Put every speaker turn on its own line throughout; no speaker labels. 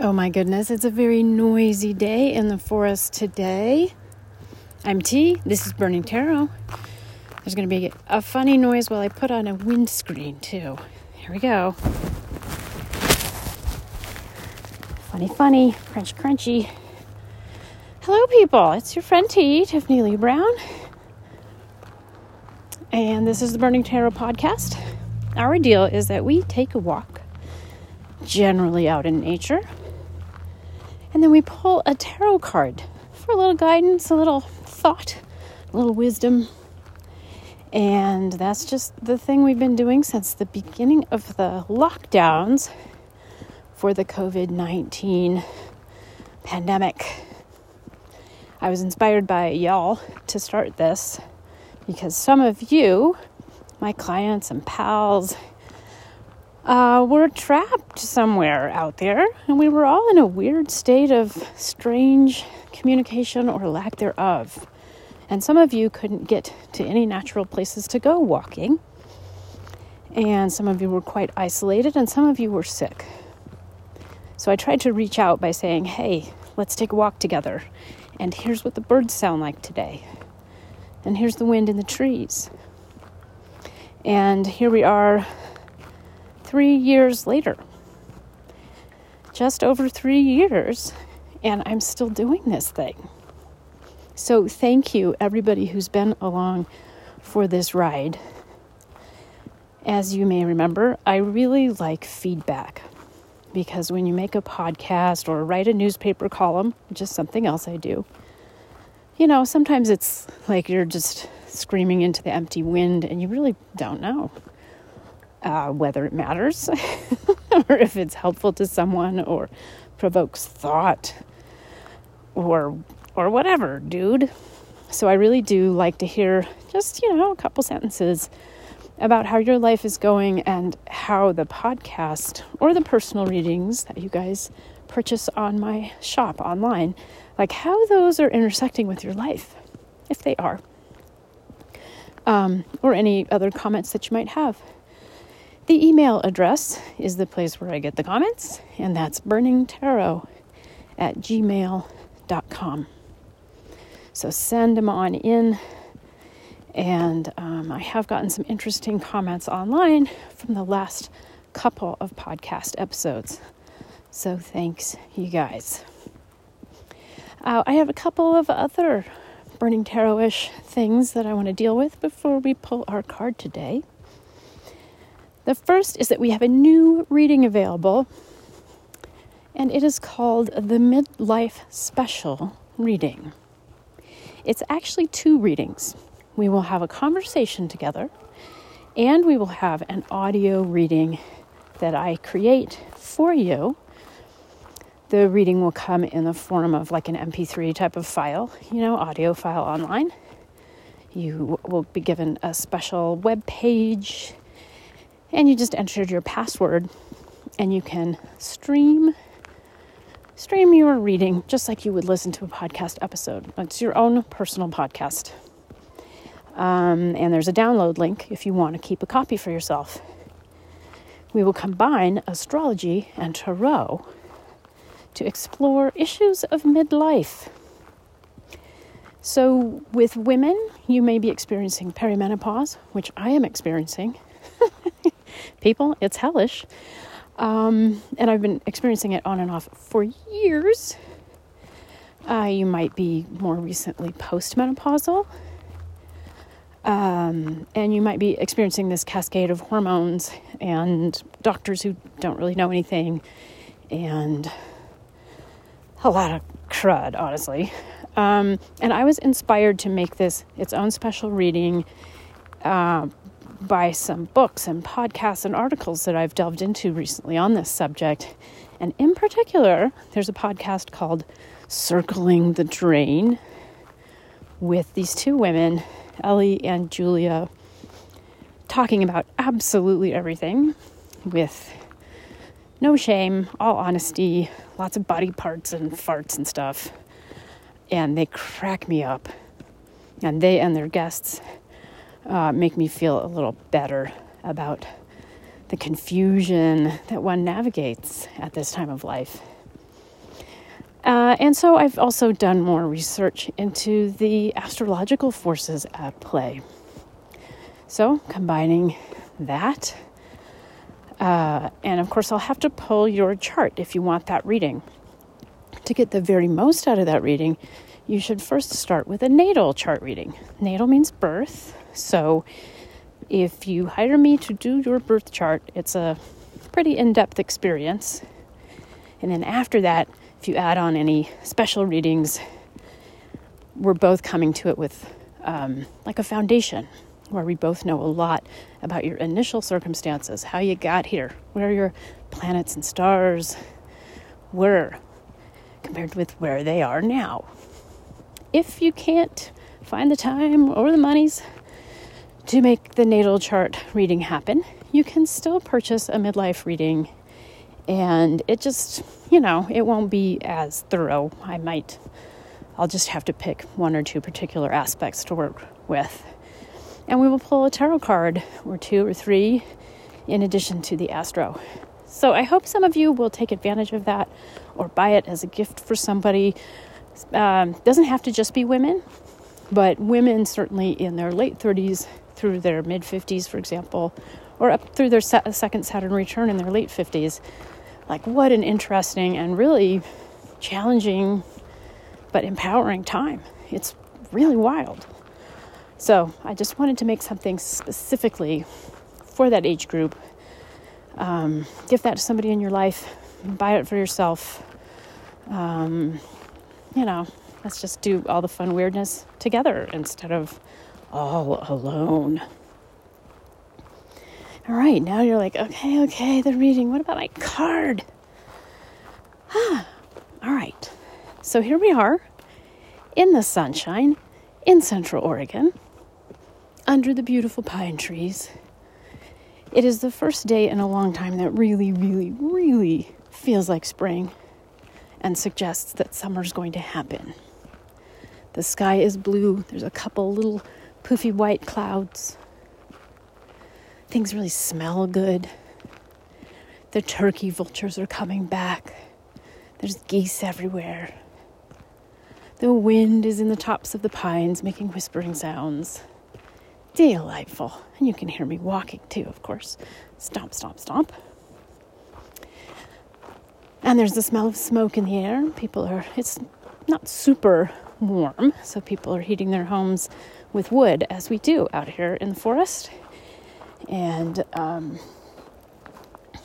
Oh my goodness, it's a very noisy day in the forest today. I'm T, this is Burning Tarot. There's going to be a funny noise while I put on a windscreen, too. Here we go. Funny, funny, crunch, crunchy. Hello, people. It's your friend T, Tiffany Lee Brown. And this is the Burning Tarot podcast. Our deal is that we take a walk, generally out in nature and then we pull a tarot card for a little guidance, a little thought, a little wisdom. And that's just the thing we've been doing since the beginning of the lockdowns for the COVID 19 pandemic. I was inspired by y'all to start this because some of you, my clients and pals, uh, were trapped somewhere out there, and we were all in a weird state of strange communication or lack thereof. And some of you couldn't get to any natural places to go walking, and some of you were quite isolated, and some of you were sick. So I tried to reach out by saying, Hey, let's take a walk together. And here's what the birds sound like today. And here's the wind in the trees. And here we are three years later. Just over three years, and I'm still doing this thing. So, thank you, everybody who's been along for this ride. As you may remember, I really like feedback because when you make a podcast or write a newspaper column, which is something else I do, you know, sometimes it's like you're just screaming into the empty wind and you really don't know uh, whether it matters or if it's helpful to someone or provokes thought or or whatever, dude. So I really do like to hear just, you know, a couple sentences about how your life is going and how the podcast or the personal readings that you guys purchase on my shop online, like how those are intersecting with your life, if they are. Um, or any other comments that you might have. The email address is the place where I get the comments, and that's burningtarot at gmail.com. So send them on in. And um, I have gotten some interesting comments online from the last couple of podcast episodes. So thanks, you guys. Uh, I have a couple of other Burning Tarot ish things that I want to deal with before we pull our card today. The first is that we have a new reading available, and it is called the Midlife Special Reading. It's actually two readings. We will have a conversation together, and we will have an audio reading that I create for you. The reading will come in the form of like an MP3 type of file, you know, audio file online. You will be given a special web page and you just entered your password and you can stream stream your reading just like you would listen to a podcast episode. It's your own personal podcast. Um, and there's a download link if you want to keep a copy for yourself. We will combine astrology and tarot to explore issues of midlife. So with women you may be experiencing perimenopause which i am experiencing people. It's hellish. Um, and I've been experiencing it on and off for years. Uh, you might be more recently postmenopausal. Um, and you might be experiencing this cascade of hormones and doctors who don't really know anything and a lot of crud, honestly. Um, and I was inspired to make this its own special reading uh, by some books and podcasts and articles that I've delved into recently on this subject. And in particular, there's a podcast called Circling the Drain with these two women, Ellie and Julia, talking about absolutely everything with no shame, all honesty, lots of body parts and farts and stuff. And they crack me up. And they and their guests uh, make me feel a little better about the confusion that one navigates at this time of life. Uh, and so I've also done more research into the astrological forces at play. So, combining that, uh, and of course, I'll have to pull your chart if you want that reading. To get the very most out of that reading, you should first start with a natal chart reading. Natal means birth. So, if you hire me to do your birth chart, it's a pretty in depth experience. And then after that, if you add on any special readings, we're both coming to it with um, like a foundation where we both know a lot about your initial circumstances, how you got here, where your planets and stars were compared with where they are now. If you can't find the time or the monies to make the natal chart reading happen, you can still purchase a midlife reading and it just, you know, it won't be as thorough. I might, I'll just have to pick one or two particular aspects to work with. And we will pull a tarot card or two or three in addition to the astro. So I hope some of you will take advantage of that or buy it as a gift for somebody. Um, doesn't have to just be women, but women certainly in their late 30s through their mid 50s, for example, or up through their se- second Saturn return in their late 50s like, what an interesting and really challenging but empowering time. It's really wild. So, I just wanted to make something specifically for that age group. Um, give that to somebody in your life, buy it for yourself. Um, you know, let's just do all the fun weirdness together instead of all alone. All right, now you're like, okay, okay, the reading. What about my card? Ah, all right. So here we are in the sunshine in Central Oregon under the beautiful pine trees. It is the first day in a long time that really, really, really feels like spring and suggests that summer's going to happen. The sky is blue, there's a couple little poofy white clouds Things really smell good. The turkey vultures are coming back. There's geese everywhere. The wind is in the tops of the pines making whispering sounds. Delightful. And you can hear me walking too, of course. Stomp, stomp, stomp. And there's the smell of smoke in the air. People are, it's not super warm, so people are heating their homes with wood, as we do out here in the forest. And um,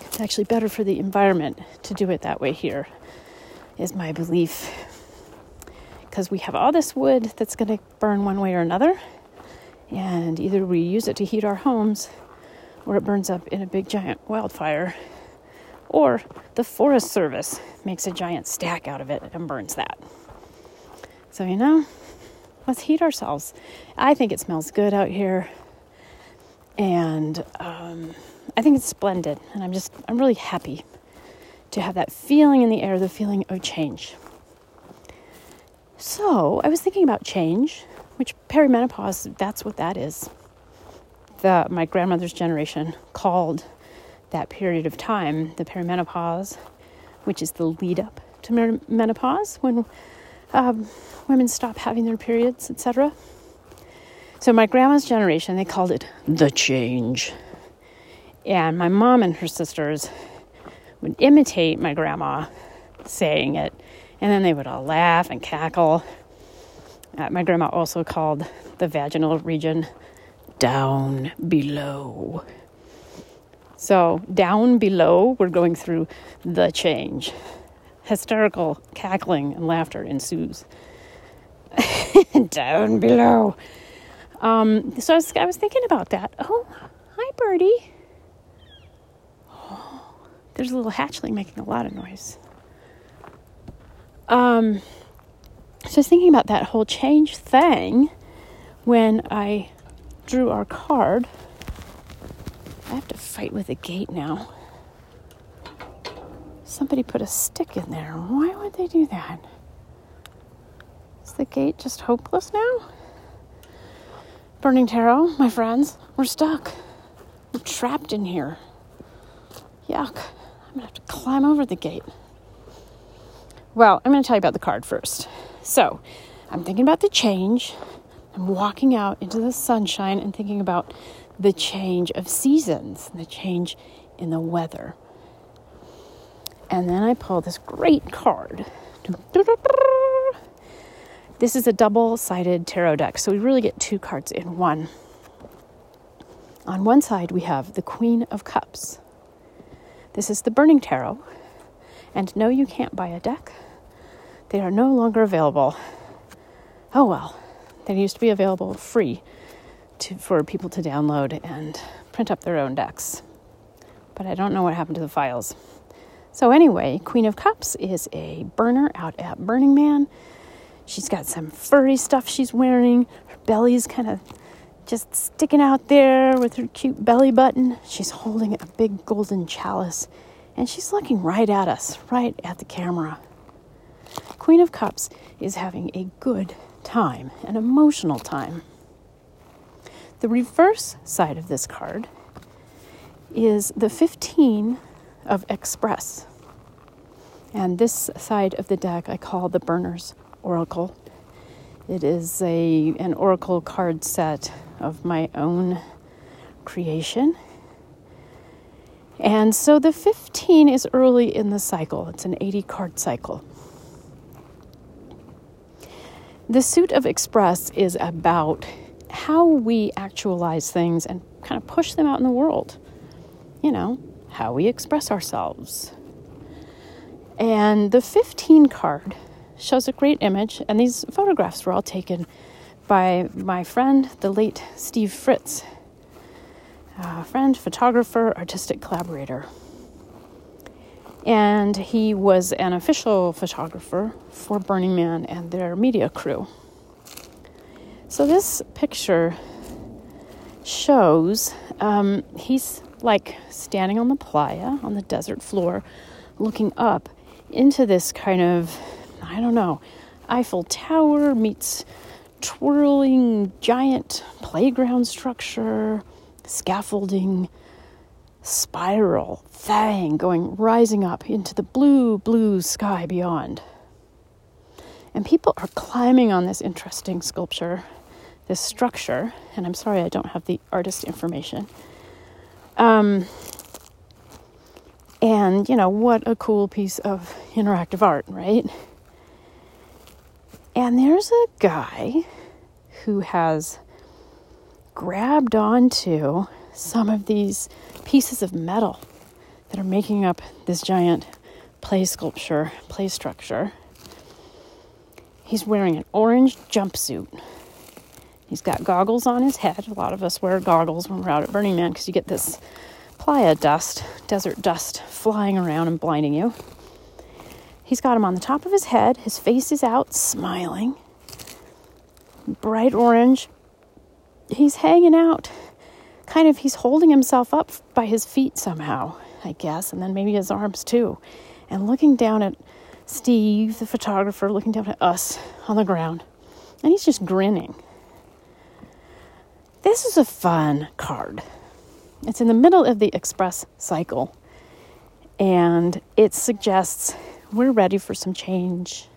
it's actually better for the environment to do it that way here is my belief. Because we have all this wood that's going to burn one way or another and either we use it to heat our homes or it burns up in a big giant wildfire or the forest service makes a giant stack out of it and burns that so you know let's heat ourselves i think it smells good out here and um, I think it's splendid. And I'm just, I'm really happy to have that feeling in the air, the feeling of change. So I was thinking about change, which perimenopause, that's what that is. The, my grandmother's generation called that period of time the perimenopause, which is the lead up to menopause when um, women stop having their periods, etc. So, my grandma's generation, they called it the change. And my mom and her sisters would imitate my grandma saying it, and then they would all laugh and cackle. Uh, my grandma also called the vaginal region down below. So, down below, we're going through the change. Hysterical cackling and laughter ensues. down below. Um, so I was, I was thinking about that. Oh, hi, birdie. Oh, there's a little hatchling making a lot of noise. Um, so I was thinking about that whole change thing when I drew our card. I have to fight with a gate now. Somebody put a stick in there. Why would they do that? Is the gate just hopeless now? Burning Tarot, my friends, we're stuck. We're trapped in here. Yuck. I'm gonna have to climb over the gate. Well, I'm to tell you about the card first. So, I'm thinking about the change. I'm walking out into the sunshine and thinking about the change of seasons, the change in the weather. And then I pull this great card. This is a double sided tarot deck, so we really get two cards in one. On one side, we have the Queen of Cups. This is the Burning Tarot. And no, you can't buy a deck, they are no longer available. Oh well, they used to be available free to, for people to download and print up their own decks. But I don't know what happened to the files. So, anyway, Queen of Cups is a burner out at Burning Man. She's got some furry stuff she's wearing. Her belly's kind of just sticking out there with her cute belly button. She's holding a big golden chalice and she's looking right at us, right at the camera. Queen of Cups is having a good time, an emotional time. The reverse side of this card is the 15 of Express. And this side of the deck I call the Burner's Oracle. It is a an oracle card set of my own creation. And so the 15 is early in the cycle. It's an 80 card cycle. The suit of Express is about how we actualize things and kind of push them out in the world. You know, how we express ourselves. And the 15 card shows a great image, and these photographs were all taken by my friend, the late Steve Fritz, friend, photographer, artistic collaborator. And he was an official photographer for Burning Man and their media crew. So this picture shows um, he's like standing on the playa on the desert floor, looking up into this kind of, I don't know, Eiffel Tower meets twirling giant playground structure, scaffolding, spiral thing going rising up into the blue, blue sky beyond. And people are climbing on this interesting sculpture this structure, and I'm sorry I don't have the artist information. Um, and, you know, what a cool piece of interactive art, right? And there's a guy who has grabbed onto some of these pieces of metal that are making up this giant play sculpture, play structure. He's wearing an orange jumpsuit He's got goggles on his head. A lot of us wear goggles when we're out at Burning Man because you get this playa dust, desert dust, flying around and blinding you. He's got him on the top of his head. His face is out, smiling. Bright orange. He's hanging out. Kind of, he's holding himself up by his feet somehow, I guess, and then maybe his arms too. And looking down at Steve, the photographer, looking down at us on the ground. And he's just grinning. This is a fun card. It's in the middle of the express cycle, and it suggests we're ready for some change,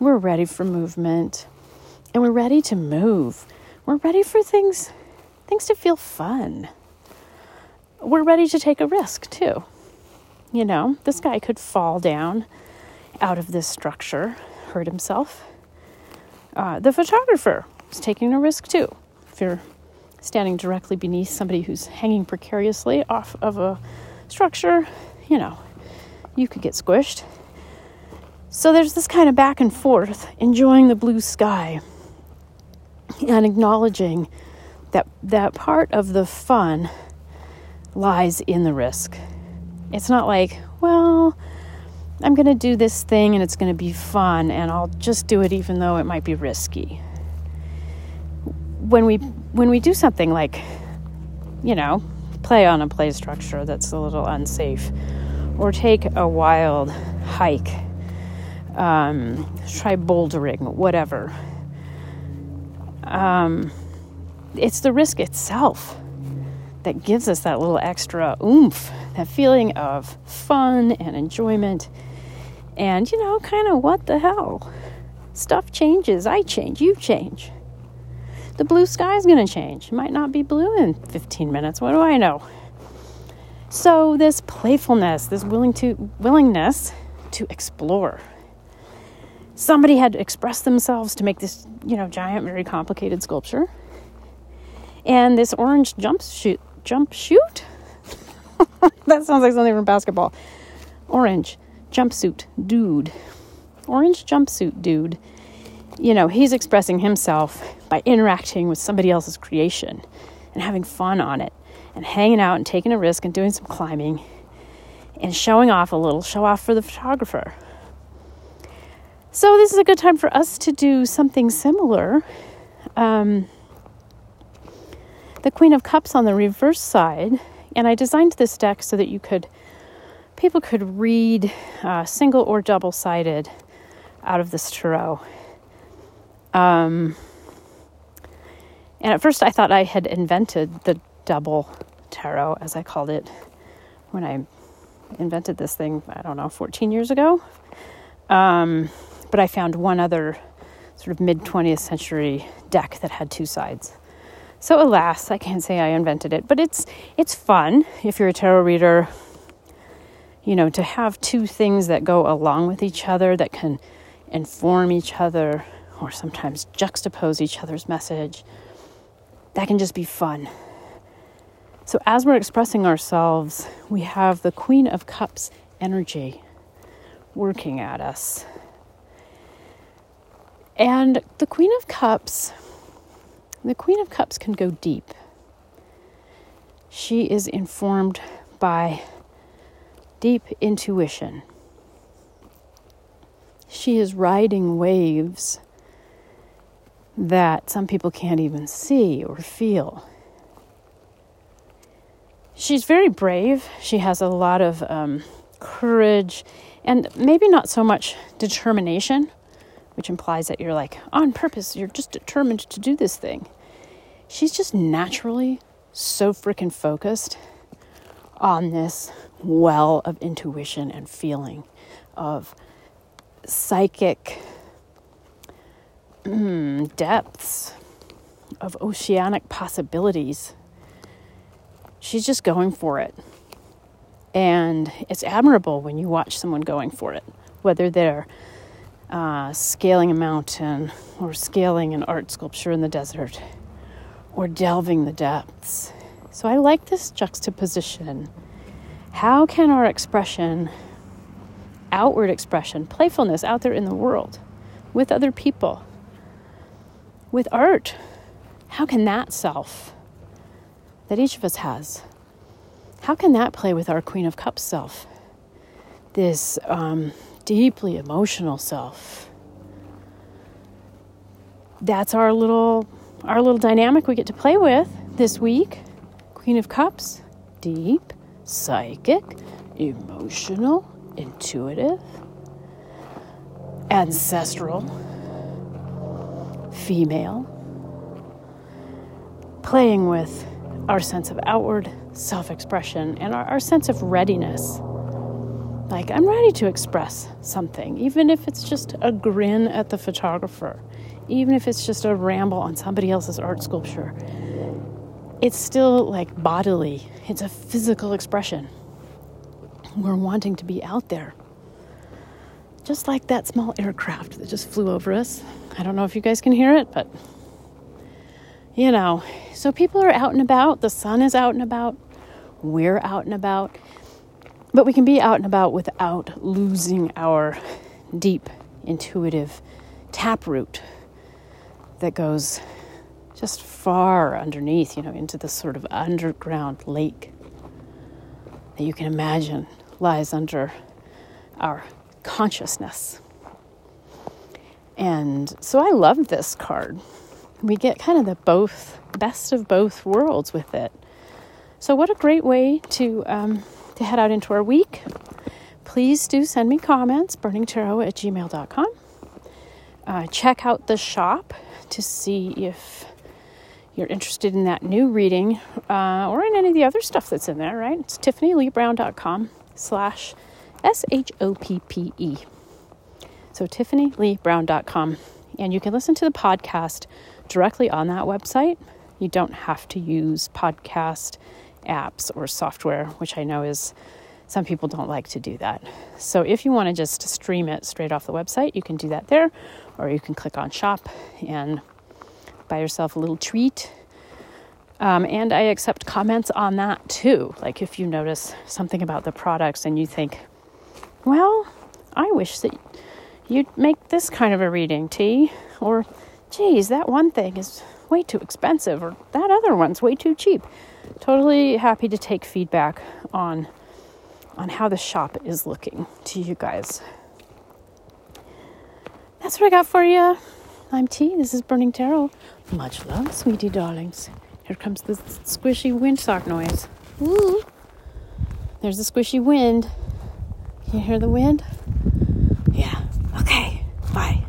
we're ready for movement, and we're ready to move. We're ready for things things to feel fun. We're ready to take a risk too. You know, this guy could fall down out of this structure, hurt himself. Uh, the photographer is taking a risk too. If you're standing directly beneath somebody who's hanging precariously off of a structure, you know, you could get squished. So there's this kind of back and forth, enjoying the blue sky and acknowledging that that part of the fun lies in the risk. It's not like, well, I'm going to do this thing and it's going to be fun and I'll just do it even though it might be risky. When we when we do something like, you know, play on a play structure that's a little unsafe, or take a wild hike, um, try bouldering, whatever, um, it's the risk itself that gives us that little extra oomph, that feeling of fun and enjoyment And, you know, kind of what the hell? Stuff changes. I change. You change. The blue sky is going to change. It might not be blue in 15 minutes. What do I know? So, this playfulness, this willing to, willingness to explore. Somebody had to express themselves to make this, you know, giant, very complicated sculpture. And this orange jumpsuit, jump shoot? that sounds like something from basketball. Orange jumpsuit dude. Orange jumpsuit dude. You know, he's expressing himself by interacting with somebody else's creation and having fun on it and hanging out and taking a risk and doing some climbing and showing off a little, show off for the photographer. So, this is a good time for us to do something similar. Um, the Queen of Cups on the reverse side, and I designed this deck so that you could, people could read uh, single or double sided out of this tarot. Um, and at first, I thought I had invented the double tarot, as I called it, when I invented this thing, I don't know, 14 years ago. Um, but I found one other sort of mid 20th century deck that had two sides. So alas, I can't say I invented it, but it's it's fun if you're a tarot reader, you know, to have two things that go along with each other that can inform each other or sometimes juxtapose each other's message. That can just be fun. So as we're expressing ourselves, we have the Queen of Cups energy working at us. And the Queen of Cups, the Queen of Cups can go deep. She is informed by deep intuition. She is riding waves that some people can't even see or feel. She's very brave. She has a lot of um, courage and maybe not so much determination which implies that you're like on purpose, you're just determined to do this thing. She's just naturally so freaking focused on this well of intuition and feeling, of psychic depths, of oceanic possibilities. She's just going for it. And it's admirable when you watch someone going for it, whether they're uh, scaling a mountain or scaling an art sculpture in the desert or delving the depths. So I like this juxtaposition. How can our expression, outward expression, playfulness out there in the world with other people, with art, how can that self that each of us has, how can that play with our Queen of Cups self? This um, deeply emotional self. That's our little our little dynamic we get to play with this week. Queen of Cups, deep, psychic, emotional, intuitive, ancestral, female, playing with our sense of outward self expression and our, our sense of readiness like, I'm ready to express something, even if it's just a grin at the photographer, even if it's just a ramble on somebody else's art sculpture. It's still like bodily, it's a physical expression. We're wanting to be out there. Just like that small aircraft that just flew over us. I don't know if you guys can hear it, but you know, so people are out and about, the sun is out and about, we're out and about. But we can be out and about without losing our deep, intuitive taproot that goes just far underneath, you know, into this sort of underground lake that you can imagine lies under our consciousness. And so I love this card. We get kind of the both best of both worlds with it. So, what a great way to um, to head out into our week. Please do send me comments, burningtarot at gmail.com. Uh, check out the shop to see if you're interested in that new reading uh, or in any of the other stuff that's in there, right? It's tiffanyleebrown.com slash S-H-O-P-P-E. So, tiffanyleebrown.com. And you can listen to the podcast directly on that website. You don't have to use podcast apps or software, which I know is some people don't like to do that. So if you want to just stream it straight off the website, you can do that there, or you can click on shop and buy yourself a little treat. Um, and I accept comments on that too. Like if you notice something about the products and you think, well, I wish that you'd make this kind of a reading, T, or geez, that one thing is way too expensive, or that other one's way too cheap. Totally happy to take feedback on on how the shop is looking to you guys. That's what I got for you. I'm T. This is Burning Tarot. Much love, sweetie darlings. Here comes the squishy windsock noise. Ooh. There's the squishy wind you hear the wind? Yeah. Okay. Bye.